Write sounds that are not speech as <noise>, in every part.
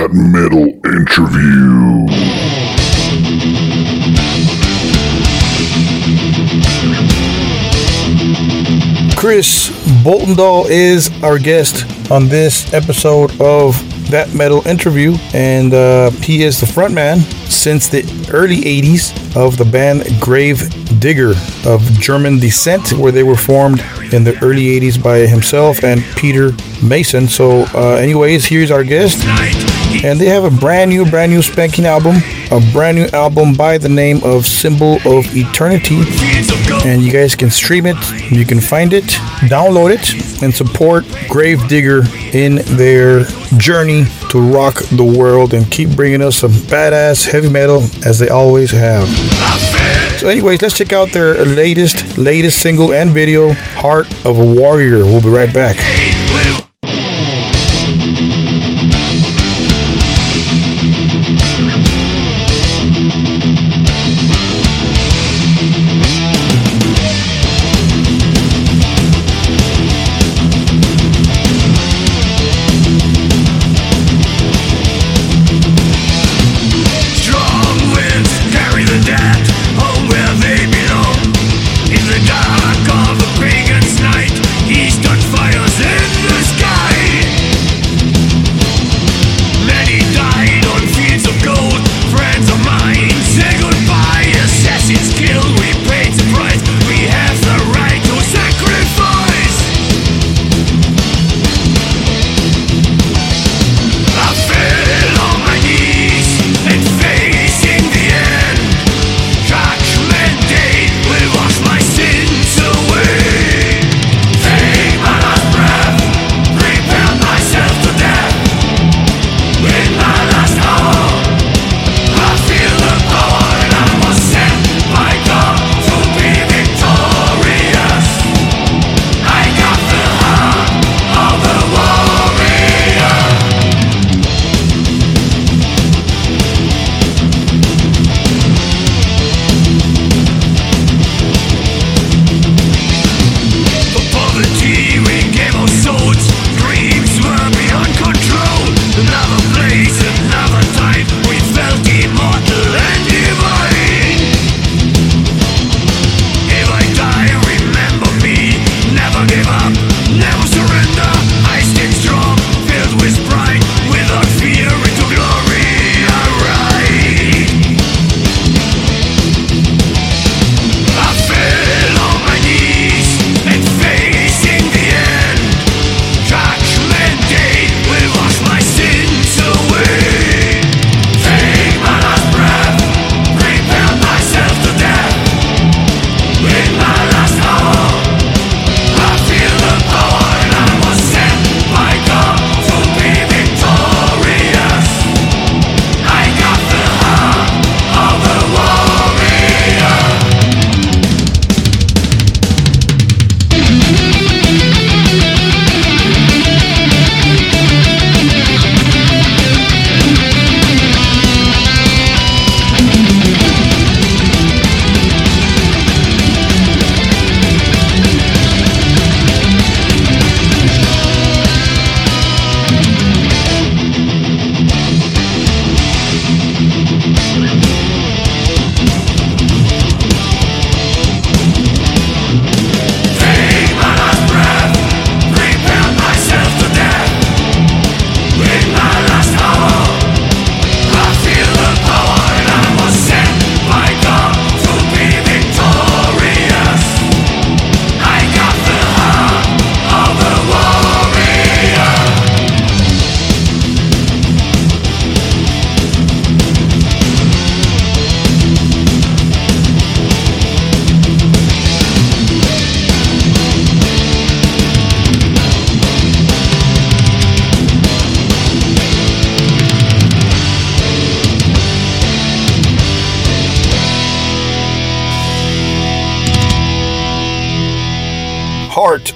That metal interview. Chris Boltendahl is our guest on this episode of That Metal Interview, and uh, he is the frontman since the early 80s of the band Grave Digger of German descent, where they were formed in the early 80s by himself and Peter Masson. So, uh, anyways, here's our guest, and they have a brand new, brand new spanking album, a brand new album by the name of Symbol of Eternity and you guys can stream it, you can find it, download it, and support Grave Digger in their journey to rock the world and keep bringing us some badass heavy metal as they always have. So, anyways, let's check out their latest, latest single and video, Heart of a Warrior. We'll be right back.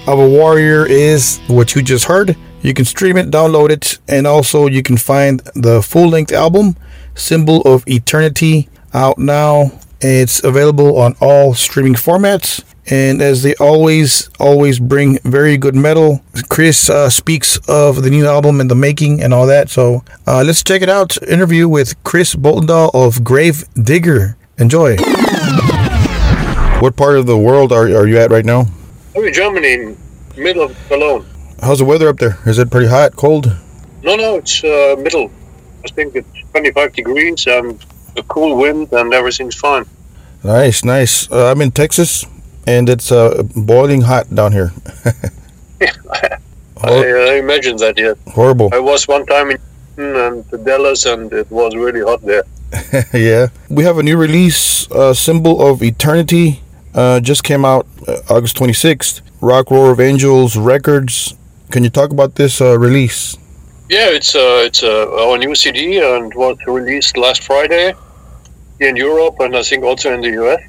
Of a Warrior is what you just heard. You can stream it, download it, and also you can find the full length album, Symbol of Eternity, out now. It's available on all streaming formats. And as they always, always bring very good metal. Chris uh, speaks of the new album and the making and all that. So uh, let's check it out. Interview with Chris Boltendahl of Grave Digger. Enjoy. What part of the world are, are you at right now? I'm in Germany, middle of Cologne. How's the weather up there? Is it pretty hot, cold? No, no, it's uh, middle. I think it's 25 degrees and a cool wind and everything's fine. Nice, nice. Uh, I'm in Texas, and it's uh, boiling hot down here. <laughs> <laughs> I, Hor- I imagine that, yeah. horrible. I was one time in and Dallas and it was really hot there. <laughs> yeah. We have a new release, uh, Symbol of Eternity. Uh, just came out uh, August 26th. Rock Roar of Angels Records. Can you talk about this uh, release? Yeah, it's uh, it's uh, our new CD and was released last Friday in Europe and I think also in the US.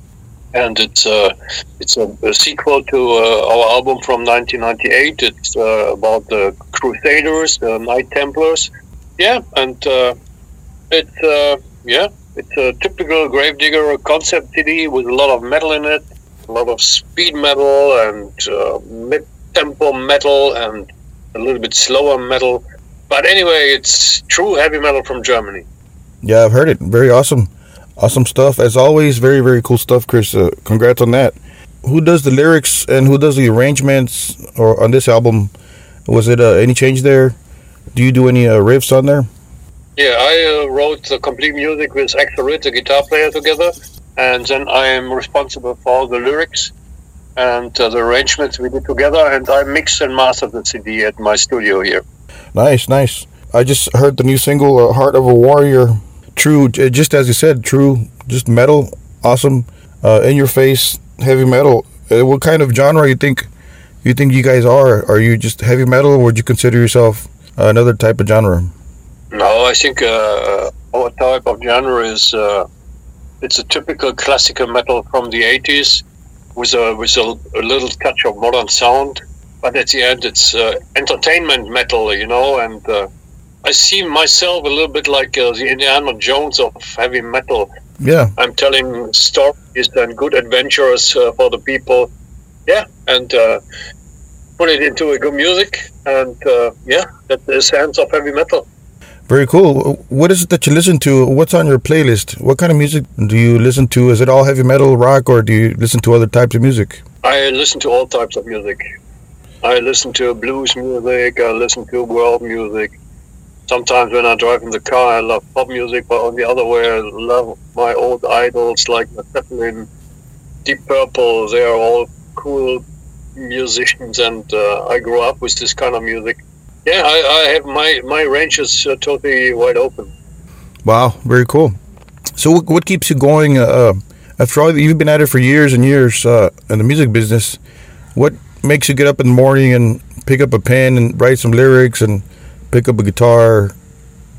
And it's uh, it's a, a sequel to uh, our album from 1998. It's about the Crusaders, the Knight Templars. Yeah, and it's yeah, it's a typical Gravedigger concept CD with a lot of metal in it, a lot of speed metal and uh, mid-tempo metal and a little bit slower metal. But anyway, it's true heavy metal from Germany. Yeah, I've heard it. Very awesome. Awesome stuff. As always, very, very cool stuff, Chris. Uh, congrats on that. Who does the lyrics and who does the arrangements or on this album? Was it uh, any change there? Do you do any uh, riffs on there? Yeah, I uh, wrote the complete music with Axel Ritt, the guitar player, together, and then I am responsible for all the lyrics and uh, the arrangements we did together, and I mix and master the CD at my studio here. Nice, nice. I just heard the new single, uh, "Heart of a Warrior." True, just as you said, true, just metal, awesome, uh, in your face, heavy metal. Uh, what kind of genre you think you think you guys are? Are you just heavy metal, or would you consider yourself uh, another type of genre? No, I think uh, our type of genre is uh, it's a typical classical metal from the 80s with a with a, a little touch of modern sound, but at the end it's uh, entertainment metal, you know. And uh, I see myself a little bit like uh, the Indiana Jones of heavy metal. Yeah, I'm telling stories and good adventures uh, for the people. Yeah, and uh, put it into a good music, and uh, yeah, that's the sense of heavy metal. Very cool. What is it that you listen to? What's on your playlist? What kind of music do you listen to? Is it all heavy metal, rock, or do you listen to other types of music? I listen to all types of music. I listen to blues music. I listen to world music. Sometimes when I drive in the car, I love pop music, but on the other way, I love my old idols like Led Zeppelin, Deep Purple. They are all cool musicians, and uh, I grew up with this kind of music. Yeah, I, I have my my range is uh, totally wide open. Wow, very cool. So, what, what keeps you going? Uh, after all, you've been at it for years and years uh, in the music business. What makes you get up in the morning and pick up a pen and write some lyrics and pick up a guitar,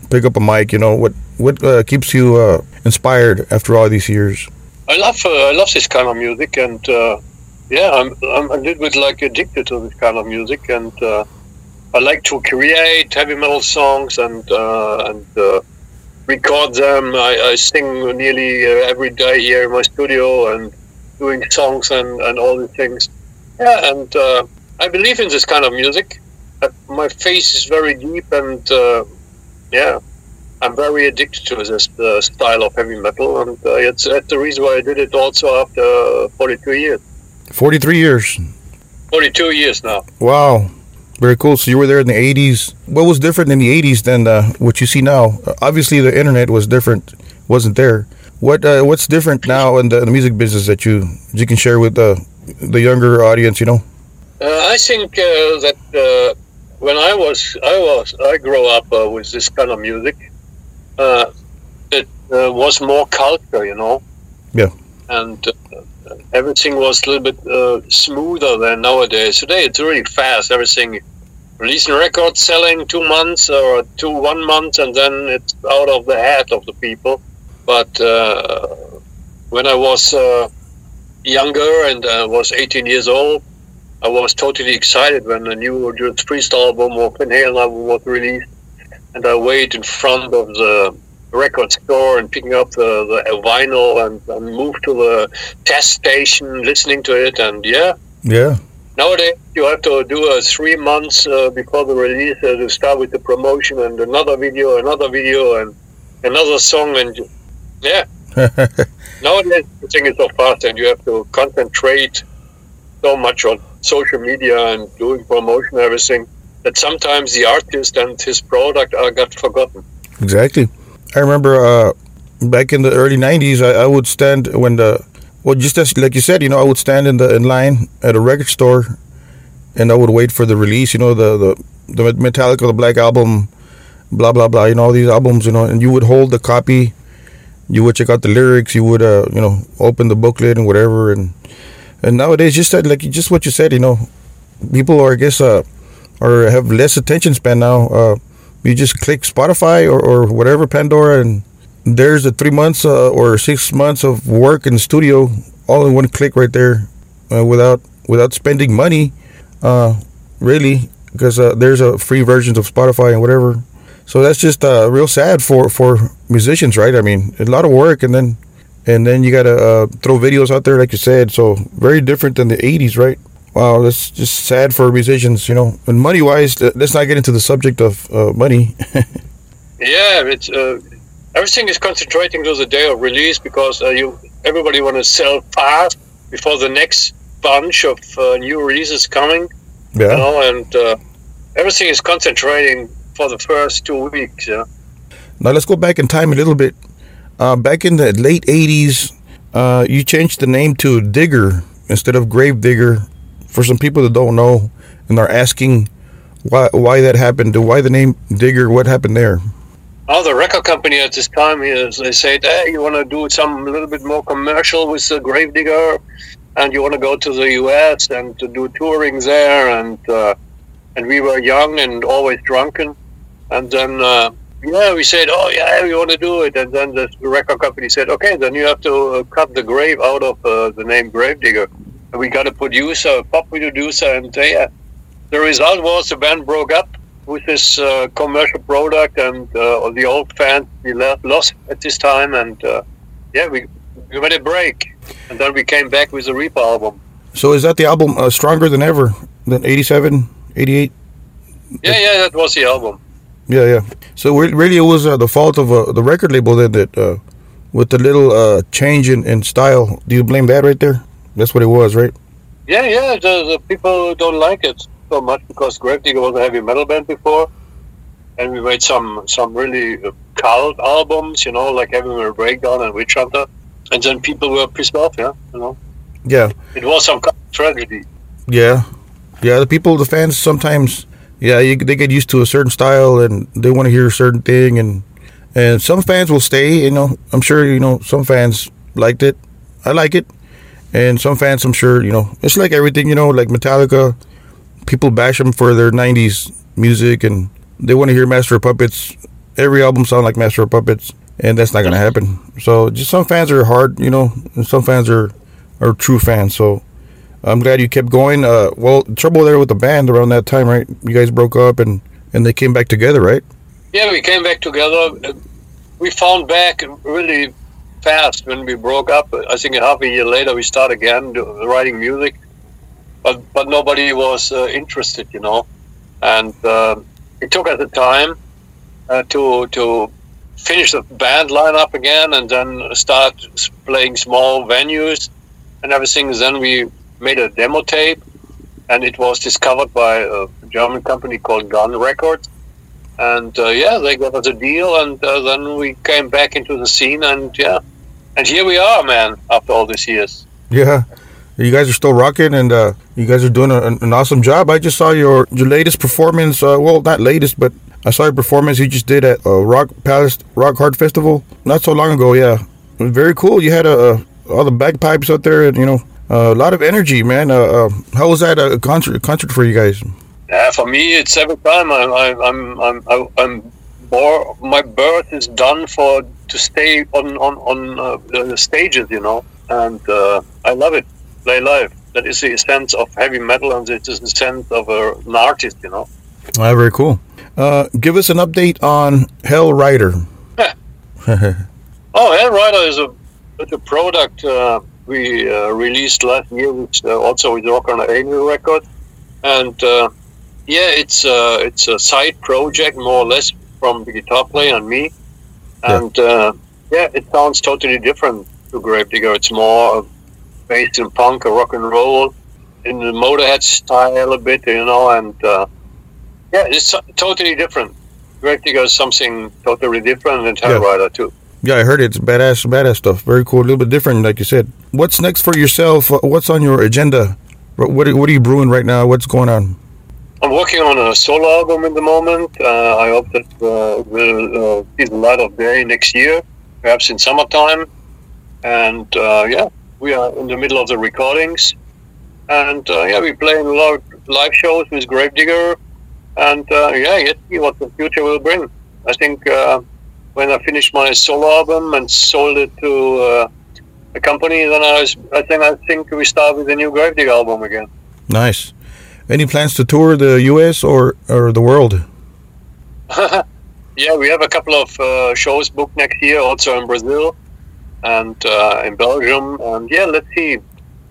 pick up a mic? You know what? What uh, keeps you uh, inspired after all these years? I love uh, I love this kind of music, and uh, yeah, I'm, I'm a little bit like addicted to this kind of music, and uh, I like to create heavy metal songs and uh, and uh, record them. I, I sing nearly uh, every day here in my studio and doing songs and, and all these things. Yeah, and uh, I believe in this kind of music. My face is very deep, and uh, yeah, I'm very addicted to this uh, style of heavy metal, and uh, it's that's the reason why I did it also after 42 years. Forty-three years. 42 years now. Wow, very cool. So you were there in the '80s. What was different in the '80s than uh, what you see now? Uh, obviously, the internet was different. Wasn't there? What uh, What's different now in the, the music business that you you can share with the the younger audience? You know. Uh, I think uh, that uh, when I was I was I grew up uh, with this kind of music. Uh, it uh, was more culture, you know. Yeah. And uh, everything was a little bit uh, smoother than nowadays. Today it's really fast. Everything releasing records, selling two months or two one month, and then it's out of the head of the people. But uh, when I was uh, younger and uh, was 18 years old, I was totally excited when the new Judas Priest album or Van Halen album was released, and I waited in front of the record store and picking up the, the vinyl and, and move to the test station, listening to it, and yeah. Yeah. Nowadays, you have to do a three months uh, before the release uh, to start with the promotion and another video, another video, and another song, and yeah. <laughs> Nowadays, the thing is so fast, and you have to concentrate so much on social media and doing promotion and everything that sometimes the artist and his product are got forgotten. Exactly. I remember uh, back in the early '90s, I, I would stand when the well, just as like you said, you know, I would stand in the in line at a record store, and I would wait for the release. You know, the the the Metallica, the Black Album, blah blah blah. You know, all these albums. You know, and you would hold the copy. You would check out the lyrics. You would, uh, you know, open the booklet and whatever. And and nowadays, just that, like just what you said. You know, people are, I guess, uh, or have less attention span now. Uh, you just click Spotify or, or whatever Pandora, and there's a three months uh, or six months of work in the studio all in one click right there, uh, without without spending money, uh, really, because uh, there's a free versions of Spotify and whatever. So that's just uh, real sad for for musicians, right? I mean, a lot of work, and then and then you gotta uh, throw videos out there, like you said. So very different than the '80s, right? Wow, that's just sad for musicians, you know. And money wise, let's not get into the subject of uh, money. <laughs> Yeah, it's uh, everything is concentrating to the day of release because uh, you everybody want to sell fast before the next bunch of uh, new releases coming. You yeah. know, and uh, everything is concentrating for the first two weeks. Yeah. Now let's go back in time a little bit. Uh, back in the late '80s, uh, you changed the name to Digger instead of Grave Digger. For some people that don't know and are asking why why that happened, why the name Digger, what happened there? Oh, the record company at this time is they said, "Hey, you want to do some a little bit more commercial with the Gravedigger, and you want to go to the U.S. and to do touring there." And uh, and we were young and always drunken, and then uh, yeah, we said, "Oh yeah, we want to do it." And then the record company said, "Okay, then you have to uh, cut the grave out of uh, the name Gravedigger." We got a producer, a pop producer, and uh, the result was the band broke up with this uh, commercial product and uh, the old fans we left, lost at this time and uh, yeah we we made a break and then we came back with the Reaper album So is that the album uh, stronger than ever than '87, '88? yeah yeah that was the album Yeah, yeah. So re- really, it was uh, the fault of uh, the record label that that uh, with the little uh, change in, in style. Do you blame that right there? That's what it was, right? yeah yeah the, the people don't like it so much because Gravedigger was a heavy metal band before and we made some some really cult albums you know like Heavy Metal Breakdown and Witch Hunter and then people were pissed off yeah you know Yeah, it was some kind of tragedy yeah, yeah. The people, the fans, sometimes, yeah, you, they get used to a certain style and they want to hear a certain thing, and and some fans will stay. You know, I'm sure you know some fans liked it. I like it, and some fans, I'm sure, you know, it's like everything. You know, like Metallica, people bash them for their '90s music, and they want to hear Master of Puppets. Every album sound like Master of Puppets, and that's not gonna happen. So just some fans are hard, you know, and some fans are are true fans. So I'm glad you kept going. Uh, well, trouble there with the band around that time, right? You guys broke up and and they came back together, right? Yeah, we came back together. We found back really fast when we broke up. I think half a year later we start again writing music, but but nobody was uh, interested, you know. And uh, it took us a time uh, to to finish the band lineup again, and then start playing small venues and everything. Then we made a demo tape, and it was discovered by a German company called Gun Records and uh, yeah, they got us a deal, and uh, then we came back into the scene, and yeah, and here we are, man. After all these years, Yeah. You guys are still rocking, and uh, you guys are doing a, an awesome job. I just saw your your latest performance. Uh, well, not latest, but I saw your performance you just did at uh, Rock Palace Rock Hard Festival not so long ago. Yeah, was very cool. You had uh, all the bagpipes out there, and you know a lot of energy, man. How was that a concert concert for you guys? Yeah, for me, it's every time I'm I'm I'm I'm, more, my birth is done for to stay on on on uh, the stages, you know, and uh, I love it. Play live. That is the sense of heavy metal, and it is the sense of a, an artist, you know. Ah, very cool. Uh, give us an update on Hell Rider. <laughs> Oh, Hell Rider is a, a product uh, we uh, released last year, which uh, also with Rock on Angel record, and uh, yeah, it's uh, it's a side project more or less from the guitar player and me, Yeah. and uh, yeah, it sounds totally different to Gravedigger. It's more based in punk or rock and roll, in the Motorhead style a bit, you know, and uh, yeah, it's totally different. Gravedigger is something totally different than Yeah. Hellrider too. Yeah, I heard it's badass, badass stuff. Very cool, a little bit different, like you said. What's next for yourself? What's on your agenda? What what are you brewing right now? What's going on? I'm working on a solo album at the moment. Uh, I hope that uh, will uh, see the light of day next year, perhaps in summertime. And uh, yeah, we are in the middle of the recordings. And uh, yeah, we're playing a lot of live shows with Gravedigger. And uh, yeah, let's see what the future will bring. I think uh, when I finish my solo album and sold it to a company, then I, was, I think I think we start with a new Gravedigger album again. Nice. Any plans to tour the U.S. or or the world? <laughs> Yeah, we have a couple of uh, shows booked next year, also in Brazil and uh, in Belgium. And yeah, let's see.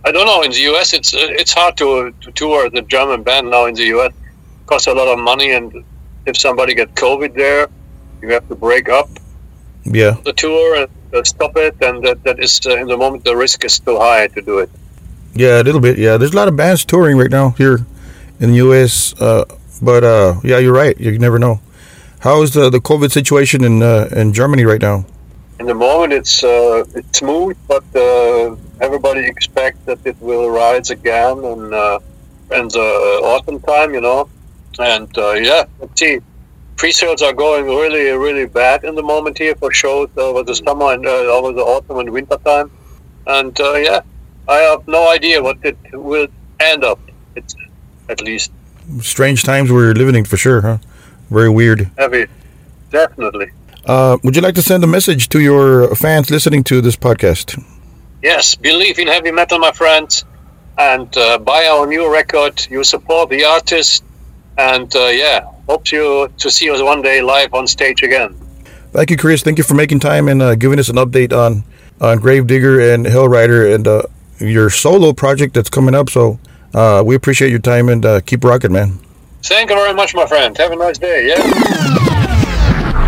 I don't know. In the US, it's uh, it's hard to, to tour the German band now in the US. It Costs a lot of money, and if somebody gets COVID there, you have to break up Yeah, the tour and uh, stop it. And that, that is, uh, in the moment, the risk is too high to do it. yeah, a little bit. Yeah, there's a lot of bands touring right now here in the U.S. Uh, but uh, yeah, you're right. You never know. How is the the COVID situation in uh, in Germany right now? In the moment, it's uh, it's smooth, but uh, everybody expects that it will rise again in uh, in the autumn time, you know. And yeah, let's see. Pre-sales are going really, really bad in the moment here for shows over the summer and over the autumn and winter time. And yeah, I have no idea what it will end up. It's at least Strange times we're living in for sure, huh? Very weird. heavy, definitely. Uh, would you like to send a message to your fans listening to this podcast? Yes, believe in heavy metal, my friends, and uh, buy our new record. You support the artist, and uh, yeah, hope you to see us one day live on stage again. Thank you, Chris. Thank you for making time and uh, giving us an update on on Gravedigger and Hellrider and uh, your solo project that's coming up. So uh, we appreciate your time and uh, keep rocking, man. Thank you very much, my friend. Have a nice day. Yeah.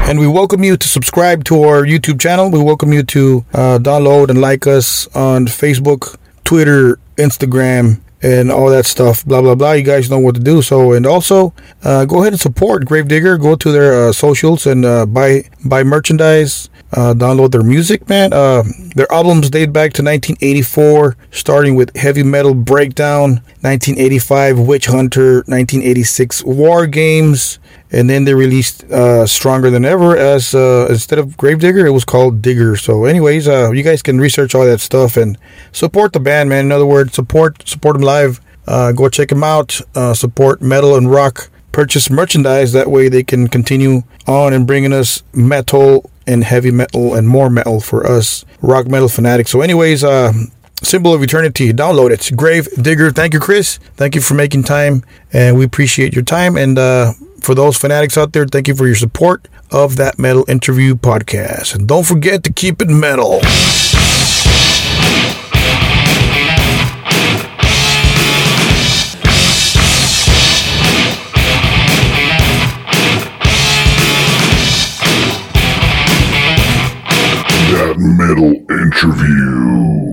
And we welcome you to subscribe to our YouTube channel. We welcome you to uh, download and like us on Facebook, Twitter, Instagram, and all that stuff. Blah blah blah. You guys know what to do. So and also uh, go ahead and support Gravedigger. Go to their uh, socials and uh, buy buy merchandise. Uh, download their music, man. Uh, their albums date back to 1984, starting with Heavy Metal Breakdown, 1985 Witch Hunter, 1986 War Games, and then they released uh, Stronger Than Ever as uh, instead of Gravedigger, it was called Digger. So, anyways, uh, you guys can research all that stuff and support the band, man. In other words, support support them live. Uh, go check them out. Uh, support metal and rock. Purchase merchandise. That way, they can continue on and bringing us metal and heavy metal and more metal for us rock metal fanatics. So, anyways, uh, Symbol of Eternity. Download it. Grave Digger. Thank you, Chris. Thank you for making time, and we appreciate your time. And uh, for those fanatics out there, thank you for your support of that metal interview podcast. And don't forget to keep it metal. That metal interview.